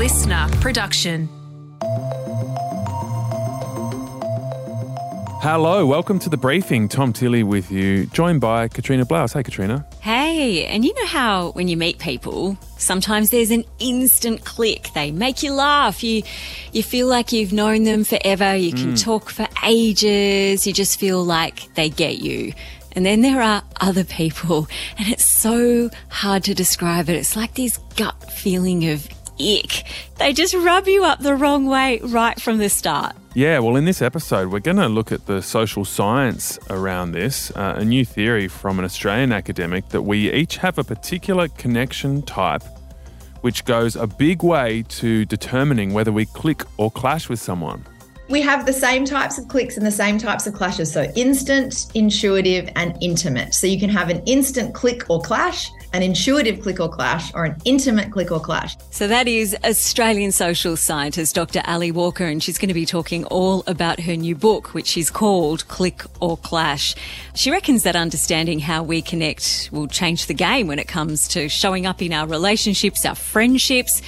LiSTNR production. Hello, welcome to the briefing. Tom Tilley with you, joined by Katrina Blowers. Hey, Katrina. Hey, and you know how when you meet people, sometimes there's an instant click. They make you laugh. You you feel like you've known them forever. You can mm. talk for ages. You just feel like they get you. And then there are other people, and it's so hard to describe it. It's like this gut feeling of ick. They just rub you up the wrong way right from the start. Yeah, well, in this episode, we're going to look at the social science around this, uh, a new theory from an Australian academic that we each have a particular connection type which goes a big way to determining whether we click or clash with someone. We have the same types of clicks and the same types of clashes. So, instant, intuitive, and intimate. So, you can have an instant click or clash, an intuitive click or clash, or an intimate click or clash. So that is Australian social scientist Dr. Ali Walker, and she's going to be talking all about her new book, which is called Click or Clash. She reckons that understanding how we connect will change the game when it comes to showing up in our relationships, our friendships,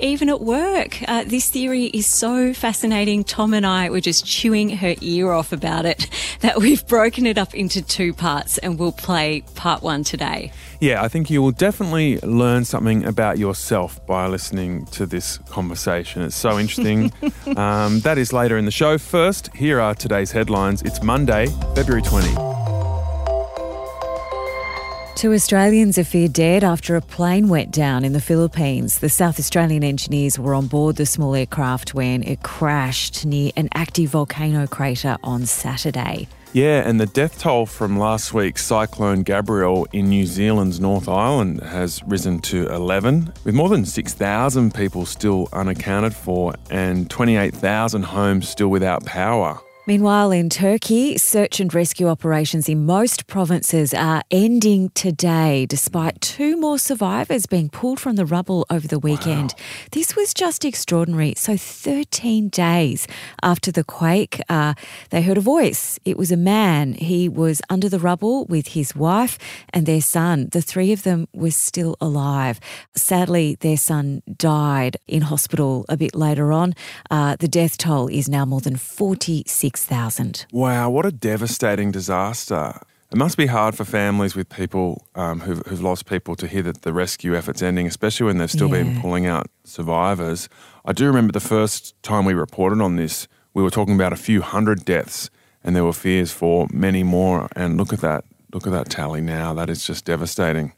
even at work. Uh, this theory is so fascinating. Tom and I were just chewing her ear off about it that we've broken it up into two parts and we'll play part one today. Yeah, I think you will definitely learn something about yourself by listening to this conversation. It's so interesting. um, that is later in the show. First, here are today's headlines. It's Monday, February 20. Two Australians are feared dead after a plane went down in the Philippines. The South Australian engineers were on board the small aircraft when it crashed near an active volcano crater on Saturday. Yeah, and the death toll from last week's Cyclone Gabrielle in New Zealand's North Island has risen to 11, with more than 6,000 people still unaccounted for and 28,000 homes still without power. Meanwhile, in Turkey, search and rescue operations in most provinces are ending today, despite two more survivors being pulled from the rubble over the weekend. This was just extraordinary. So, 13 days after the quake, uh, they heard a voice. It was a man. He was under the rubble with his wife and their son. The three of them were still alive. Sadly, their son died in hospital a bit later on. Uh, the death toll is now more than 46,000. Wow, what a devastating disaster. It must be hard for families with people um, who've, who've lost people to hear that the rescue effort's ending, especially when they've still been pulling out survivors. I do remember the first time we reported on this, we were talking about a few hundred deaths, and there were fears for many more. And look at that, look at that tally now. That is just devastating.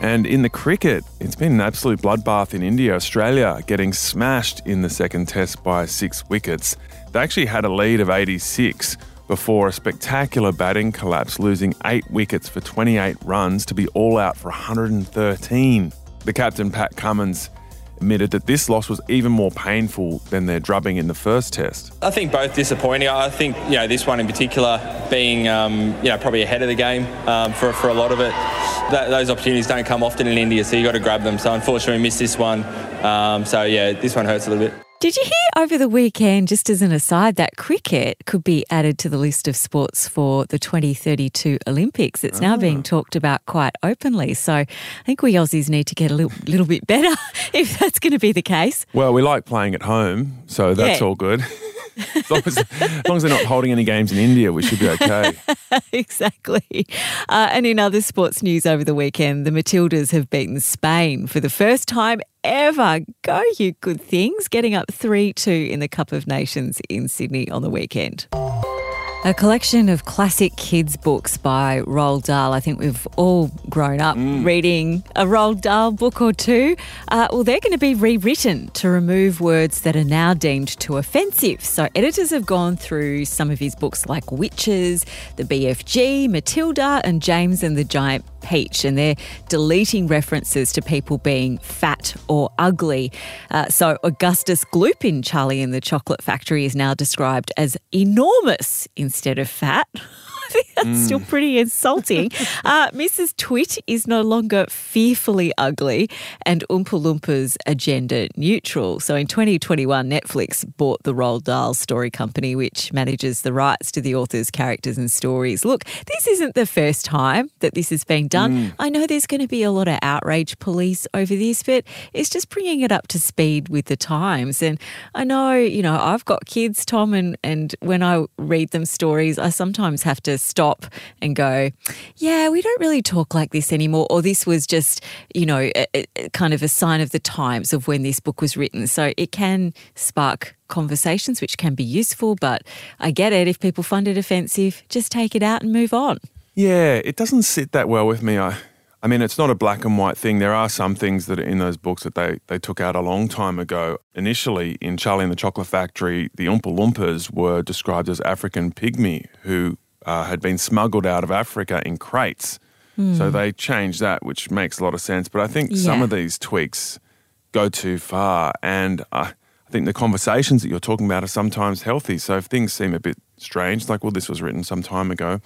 And in the cricket, it's been an absolute bloodbath in India. Australia getting smashed in the second test by six wickets. They actually had a lead of 86 before a spectacular batting collapse, losing eight wickets for 28 runs to be all out for 113. The captain, Pat Cummins, admitted that this loss was even more painful than their drubbing in the first test. I think both disappointing. I think you know this one in particular being um, you know probably ahead of the game um, for for a lot of it. That, those opportunities don't come often in India, so you got to grab them. So unfortunately, we missed this one. Um, so yeah, this one hurts a little bit. Did you hear over the weekend, just as an aside, that cricket could be added to the list of sports for the 2032 Olympics? It's now being talked about quite openly. So I think we Aussies need to get a little, little bit better if that's going to be the case. Well, we like playing at home, so that's Yeah. all good. as, long as, as long as they're not holding any games in India, we should be okay. exactly. Uh, and in other sports news over the weekend, the Matildas have beaten Spain for the first time ever. Go, you good things, getting up 3 2 in the Cup of Nations in Sydney on the weekend. A collection of classic kids' books by Roald Dahl. I think we've all grown up reading a Roald Dahl book or two. Uh, well, they're going to be rewritten to remove words that are now deemed too offensive. So, editors have gone through some of his books like Witches, The BFG, Matilda, and James and the Giant Peach, and they're deleting references to people being fat or ugly. Uh, so, Augustus Gloop in Charlie and the Chocolate Factory is now described as enormous instead of fat. Think that's mm. still pretty insulting. uh, Mrs. Twit is no longer fearfully ugly, and Oompa Loompas are gender neutral. So in 2021, Netflix bought the Roald Dahl Story Company, which manages the rights to the author's characters and stories. Look, this isn't the first time that this has been done. Mm. I know there's going to be a lot of outrage police over this, but it's just bringing it up to speed with the times. And I know, you know, I've got kids, Tom, and, and when I read them stories, I sometimes have to stop and go, yeah, we don't really talk like this anymore. Or this was just, you know, a, a, kind of a sign of the times of when this book was written. So it can spark conversations, which can be useful. But I get it. If people find it offensive, just take it out and move on. Yeah, it doesn't sit that well with me. I, I mean, it's not a black and white thing. There are some things that are in those books that they, they took out a long time ago. Initially, in Charlie and the Chocolate Factory, the Oompa Loompas were described as African pygmy who uh, had been smuggled out of Africa in crates. Mm. So they changed that, which makes a lot of sense. But I think yeah. some of these tweaks go too far. And I think the conversations that you're talking about are sometimes healthy. So if things seem a bit strange, like, well, this was written some time ago,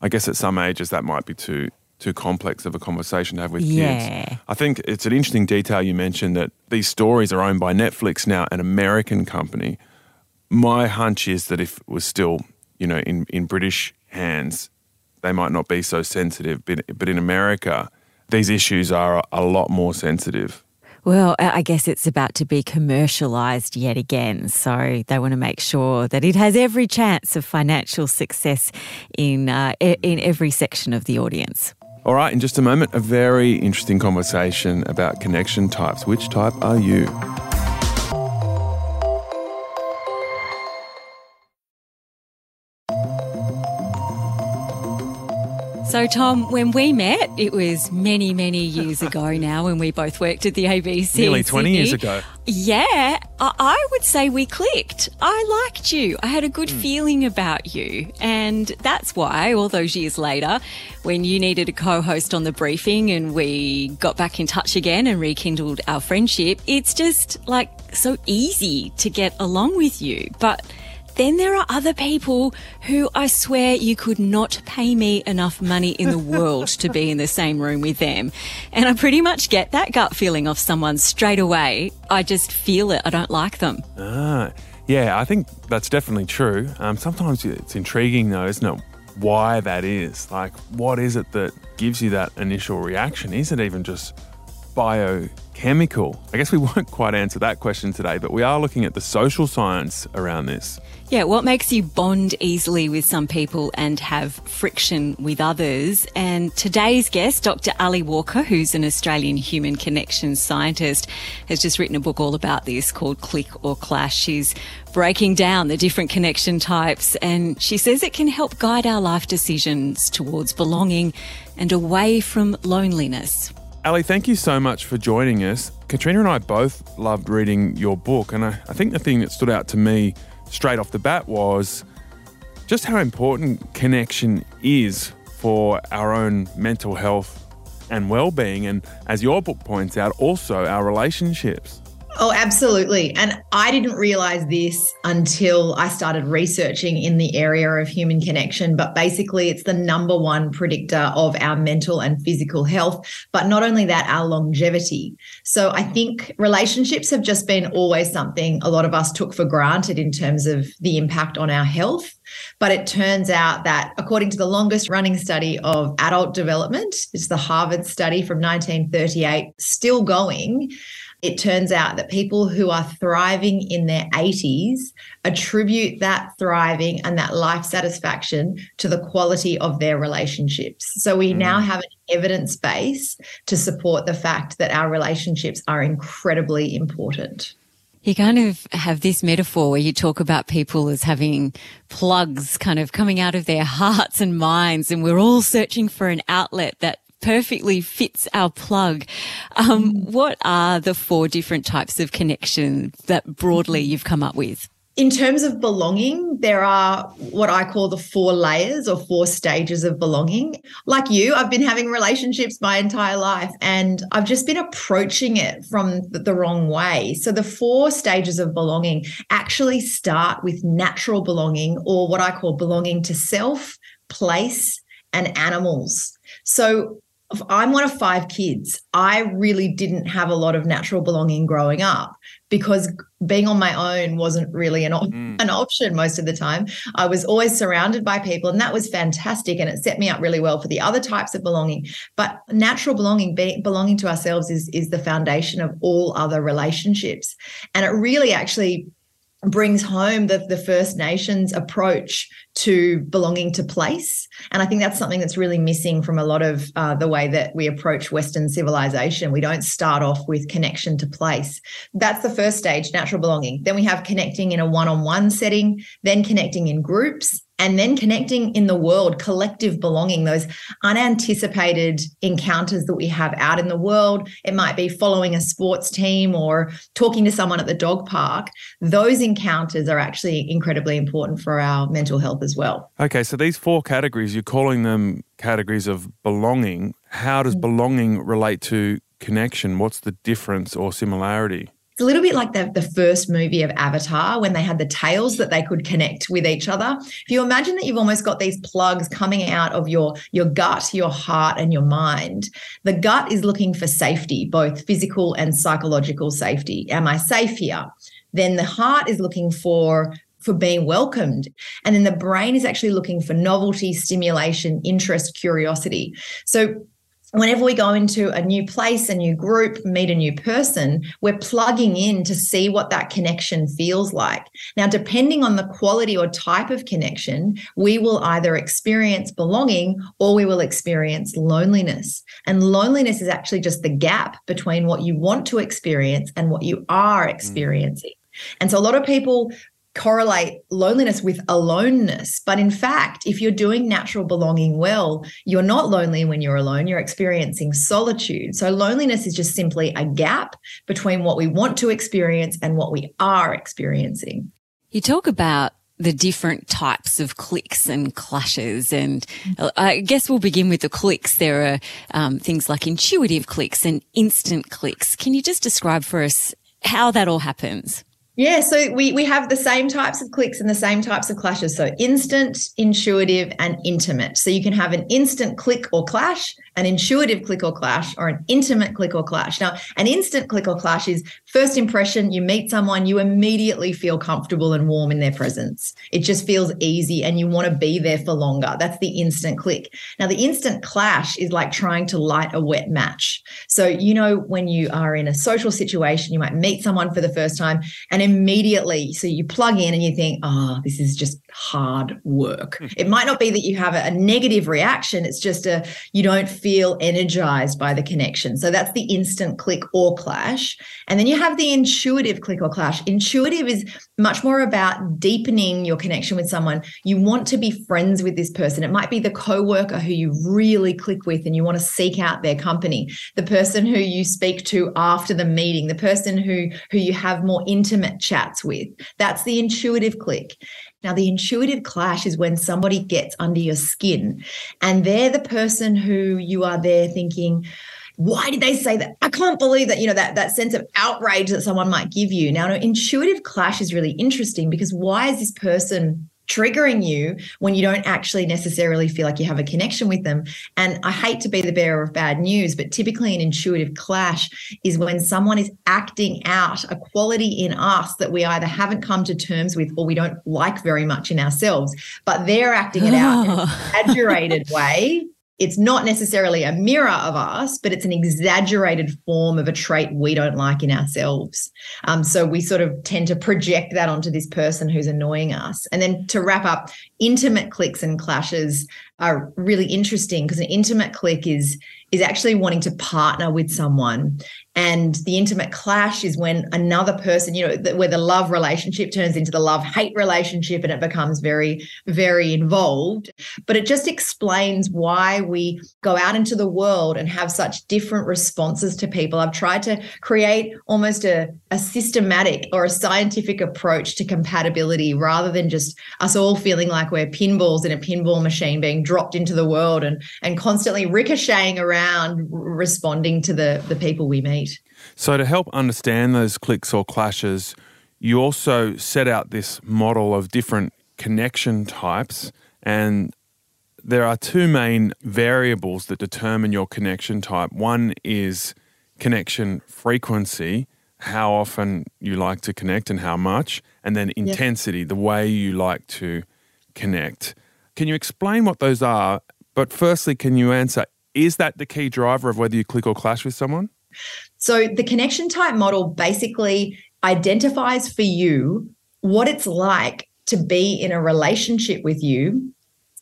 I guess at some ages that might be too too complex of a conversation to have with yeah. kids. I think it's an interesting detail you mentioned that these stories are owned by Netflix now, an American company. My hunch is that if it was still, you know, in, in British hands, they might not be so sensitive. But, but in America, these issues are a lot more sensitive. Well, I guess it's about to be commercialised yet again. So they want to make sure that it has every chance of financial success in, uh, in every section of the audience. All right, in just a moment, a very interesting conversation about connection types. Which type are you? So, Tom, when we met, it was many, many years ago now when we both worked at the ABC. Nearly 20 years ago. Yeah, I would say we clicked. I liked you. I had a good mm. feeling about you. And that's why, all those years later, when you needed a co host on the briefing and we got back in touch again and rekindled our friendship, it's just like so easy to get along with you. But then there are other people who I swear you could not pay me enough money in the world to be in the same room with them. And I pretty much get that gut feeling of someone straight away. I just feel it. I don't like them. Ah, yeah, I think that's definitely true. Um, sometimes it's intriguing though, isn't it? Why that is. Like, what is it that gives you that initial reaction? Is it even just biochemical? I guess we won't quite answer that question today, but we are looking at the social science around this. Yeah, what makes you bond easily with some people and have friction with others? And today's guest, Dr. Ali Walker, who's an Australian human connections scientist, has just written a book all about this called Click or Clash. She's breaking down the different connection types and she says it can help guide our life decisions towards belonging and away from loneliness. Ali, thank you so much for joining us. Katrina and I both loved reading your book, and I, I think the thing that stood out to me straight off the bat was just how important connection is for our own mental health and well-being and as your book points out also our relationships Oh, absolutely. And I didn't realize this until I started researching in the area of human connection. But basically, it's the number one predictor of our mental and physical health. But not only that, our longevity. So I think relationships have just been always something a lot of us took for granted in terms of the impact on our health. But it turns out that according to the longest running study of adult development, it's the Harvard study from 1938, still going it turns out that people who are thriving in their 80s attribute that thriving and that life satisfaction to the quality of their relationships. So we mm. now have an evidence base to support the fact that our relationships are incredibly important. You kind of have this metaphor where you talk about people as having plugs kind of coming out of their hearts and minds, and we're all searching for an outlet that perfectly fits our plug. Um, mm. what are the four different types of connection that broadly you've come up with? In terms of belonging, there are what I call the four layers or four stages of belonging. Like you, I've been having relationships my entire life and I've just been approaching it from the wrong way. So, the four stages of belonging actually start with natural belonging or what I call belonging to self, place, and animals. So I'm one of five kids. I really didn't have a lot of natural belonging growing up because being on my own wasn't really an, op- mm. an option most of the time. I was always surrounded by people, and that was fantastic. And it set me up really well for the other types of belonging. But natural belonging, be- belonging to ourselves, is, is the foundation of all other relationships. And it really actually brings home the, the First Nations approach to belonging to place. And I think that's something that's really missing from a lot of uh, the way that we approach Western civilization. We don't start off with connection to place. That's the first stage, natural belonging. Then we have connecting in a one on one setting, then connecting in groups, and then connecting in the world, collective belonging, those unanticipated encounters that we have out in the world. It might be following a sports team or talking to someone at the dog park. Those encounters are actually incredibly important for our mental health as well. Okay, so these four categories, you're calling them categories of belonging. How does mm. belonging relate to connection? What's the difference or similarity? It's a little bit like the, the first movie of Avatar when they had the tails that they could connect with each other. If you imagine that you've almost got these plugs coming out of your, your gut, your heart, and your mind, the gut is looking for safety, both physical and psychological safety. Am I safe here? Then the heart is looking for for being welcomed. And then the brain is actually looking for novelty, stimulation, interest, curiosity. So whenever we go into a new place, a new group, meet a new person, we're plugging in to see what that connection feels like. Now, depending on the quality or type of connection, we will either experience belonging or we will experience loneliness. And loneliness is actually just the gap between what you want to experience and what you are mm. experiencing. And so a lot of people correlate loneliness with aloneness. But in fact, if you're doing natural belonging well, you're not lonely when you're alone, you're experiencing solitude. So loneliness is just simply a gap between what we want to experience and what we are experiencing. You talk about the different types of clicks and clashes. And I guess we'll begin with the clicks. There are um, things like intuitive clicks and instant clicks. Can you just describe for us how that all happens? Yeah, so we we have the same types of clicks and the same types of clashes. So instant, intuitive, and intimate. So you can have an instant click or clash, an intuitive click or clash, or an intimate click or clash. Now, an instant click or clash is first impression, you meet someone, you immediately feel comfortable and warm in their presence. It just feels easy and you want to be there for longer. That's the instant click. Now, the instant clash is like trying to light a wet match. So, you know, when you are in a social situation, you might meet someone for the first time and immediately, so you plug in and you think, oh, this is just hard work. Hmm. it might not be that you have a, a negative reaction, it's just a, you don't feel energized by the connection. So that's the instant click or clash. And then you have the intuitive click or clash. Intuitive is much more about deepening your connection with someone. You want to be friends with this person. It might be the coworker who you really click with and you want to seek out their company, the person who you speak to after the meeting, the person who who you have more intimate chats with. That's the intuitive click. Now, the intuitive clash is when somebody gets under your skin and they're the person who you are there thinking, why did they say that? I can't believe that, you know, that, that sense of outrage that someone might give you. Now, an intuitive clash is really interesting because why is this person triggering you when you don't actually necessarily feel like you have a connection with them. And I hate to be the bearer of bad news, but typically an intuitive clash is when someone is acting out a quality in us that we either haven't come to terms with or we don't like very much in ourselves, but they're acting it out in an exaggerated way it's not necessarily a mirror of us, but it's an exaggerated form of a trait we don't like in ourselves. Um, so we sort of tend to project that onto this person who's annoying us. And then to wrap up, intimate clicks and clashes are really interesting because an intimate click is is actually wanting to partner with someone and the intimate clash is when another person you know where the love relationship turns into the love hate relationship and it becomes very very involved. But it just explains why we go out into the world and have such different responses to people. I've tried to create almost a, a systematic or a scientific approach to compatibility rather than just us all feeling like we're pinballs in a pinball machine being dropped into the world and and constantly ricocheting around responding to the the people we meet so, to help understand those clicks or clashes, you also set out this model of different connection types. And there are two main variables that determine your connection type. One is connection frequency, how often you like to connect and how much, and then intensity, the way you like to connect. Can you explain what those are? But firstly, can you answer is that the key driver of whether you click or clash with someone? So, the connection type model basically identifies for you what it's like to be in a relationship with you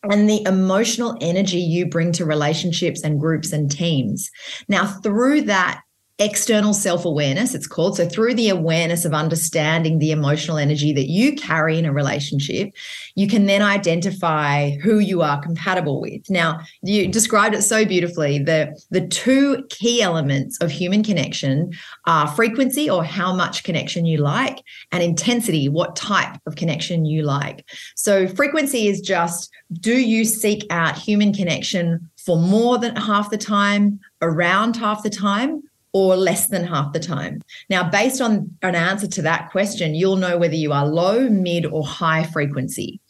and the emotional energy you bring to relationships and groups and teams. Now, through that external self awareness, it's called. So, through the awareness of understanding the emotional energy that you carry in a relationship, you can then identify who you are compatible with. Now, you described it so beautifully. The, the two key elements of human connection are frequency or how much connection you like, and intensity, what type of connection you like. So, frequency is just do you seek out human connection for more than half the time, around half the time? Or less than half the time. Now, based on an answer to that question, you'll know whether you are low, mid, or high frequency.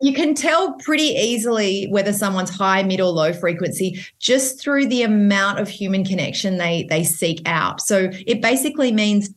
You can tell pretty easily whether someone's high, mid, or low frequency just through the amount of human connection they, they seek out. So it basically means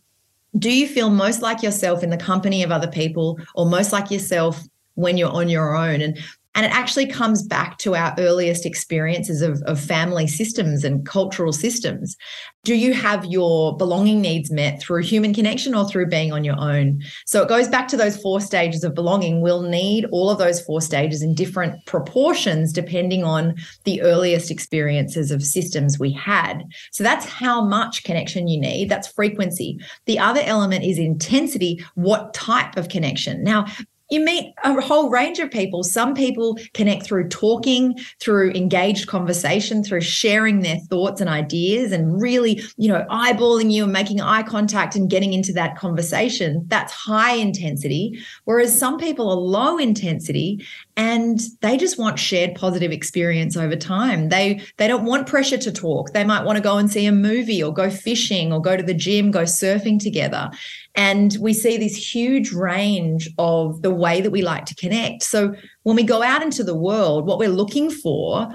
do you feel most like yourself in the company of other people or most like yourself when you're on your own? And and it actually comes back to our earliest experiences of, of family systems and cultural systems. Do you have your belonging needs met through human connection or through being on your own? So it goes back to those four stages of belonging. We'll need all of those four stages in different proportions depending on the earliest experiences of systems we had. So that's how much connection you need. That's frequency. The other element is intensity. What type of connection? Now, you meet a whole range of people. Some people connect through talking, through engaged conversation, through sharing their thoughts and ideas and really, you know, eyeballing you and making eye contact and getting into that conversation. That's high intensity. Whereas some people are low intensity and they just want shared positive experience over time. They they don't want pressure to talk. They might want to go and see a movie or go fishing or go to the gym, go surfing together. And we see this huge range of the way that we like to connect. So when we go out into the world, what we're looking for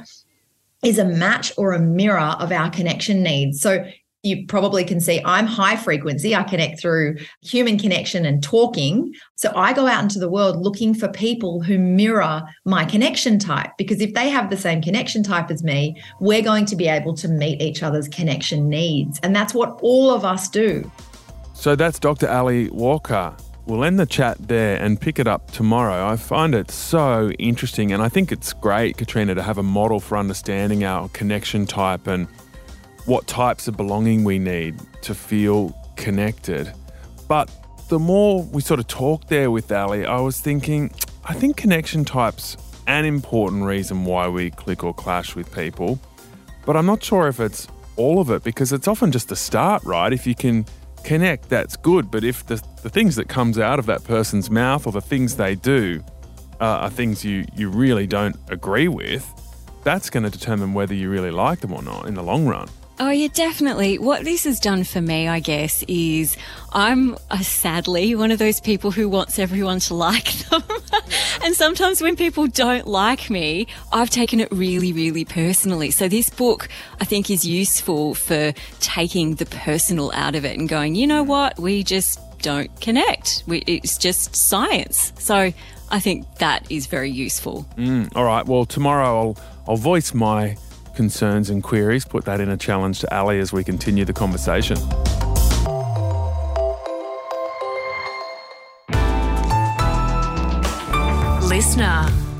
is a match or a mirror of our connection needs. So you probably can see I'm high frequency. I connect through human connection and talking. So I go out into the world looking for people who mirror my connection type because if they have the same connection type as me, we're going to be able to meet each other's connection needs. And that's what all of us do. So that's Dr. Ali Walker. We'll end the chat there and pick it up tomorrow. I find it so interesting, and I think it's great, Katrina, to have a model for understanding our connection type and what types of belonging we need to feel connected. But the more we sort of talked there with Ali, I was thinking, I think connection type's an important reason why we click or clash with people. But I'm not sure if it's all of it because it's often just the start, right? If you can connect, that's good. But if the, the things that comes out of that person's mouth or the things they do uh, are things you, you really don't agree with, that's going to determine whether you really like them or not in the long run. Oh, yeah, definitely. What this has done for me, I guess, is I'm sadly one of those people who wants everyone to like them. And sometimes when people don't like me, I've taken it really, really personally. So this book, I think, is useful for taking the personal out of it and going, you know what? We just don't connect. We, it's just science. So I think that is very useful. Mm, all right. Well, tomorrow I'll, I'll voice my concerns and queries, put that in a challenge to Ali as we continue the conversation. LiSTNR.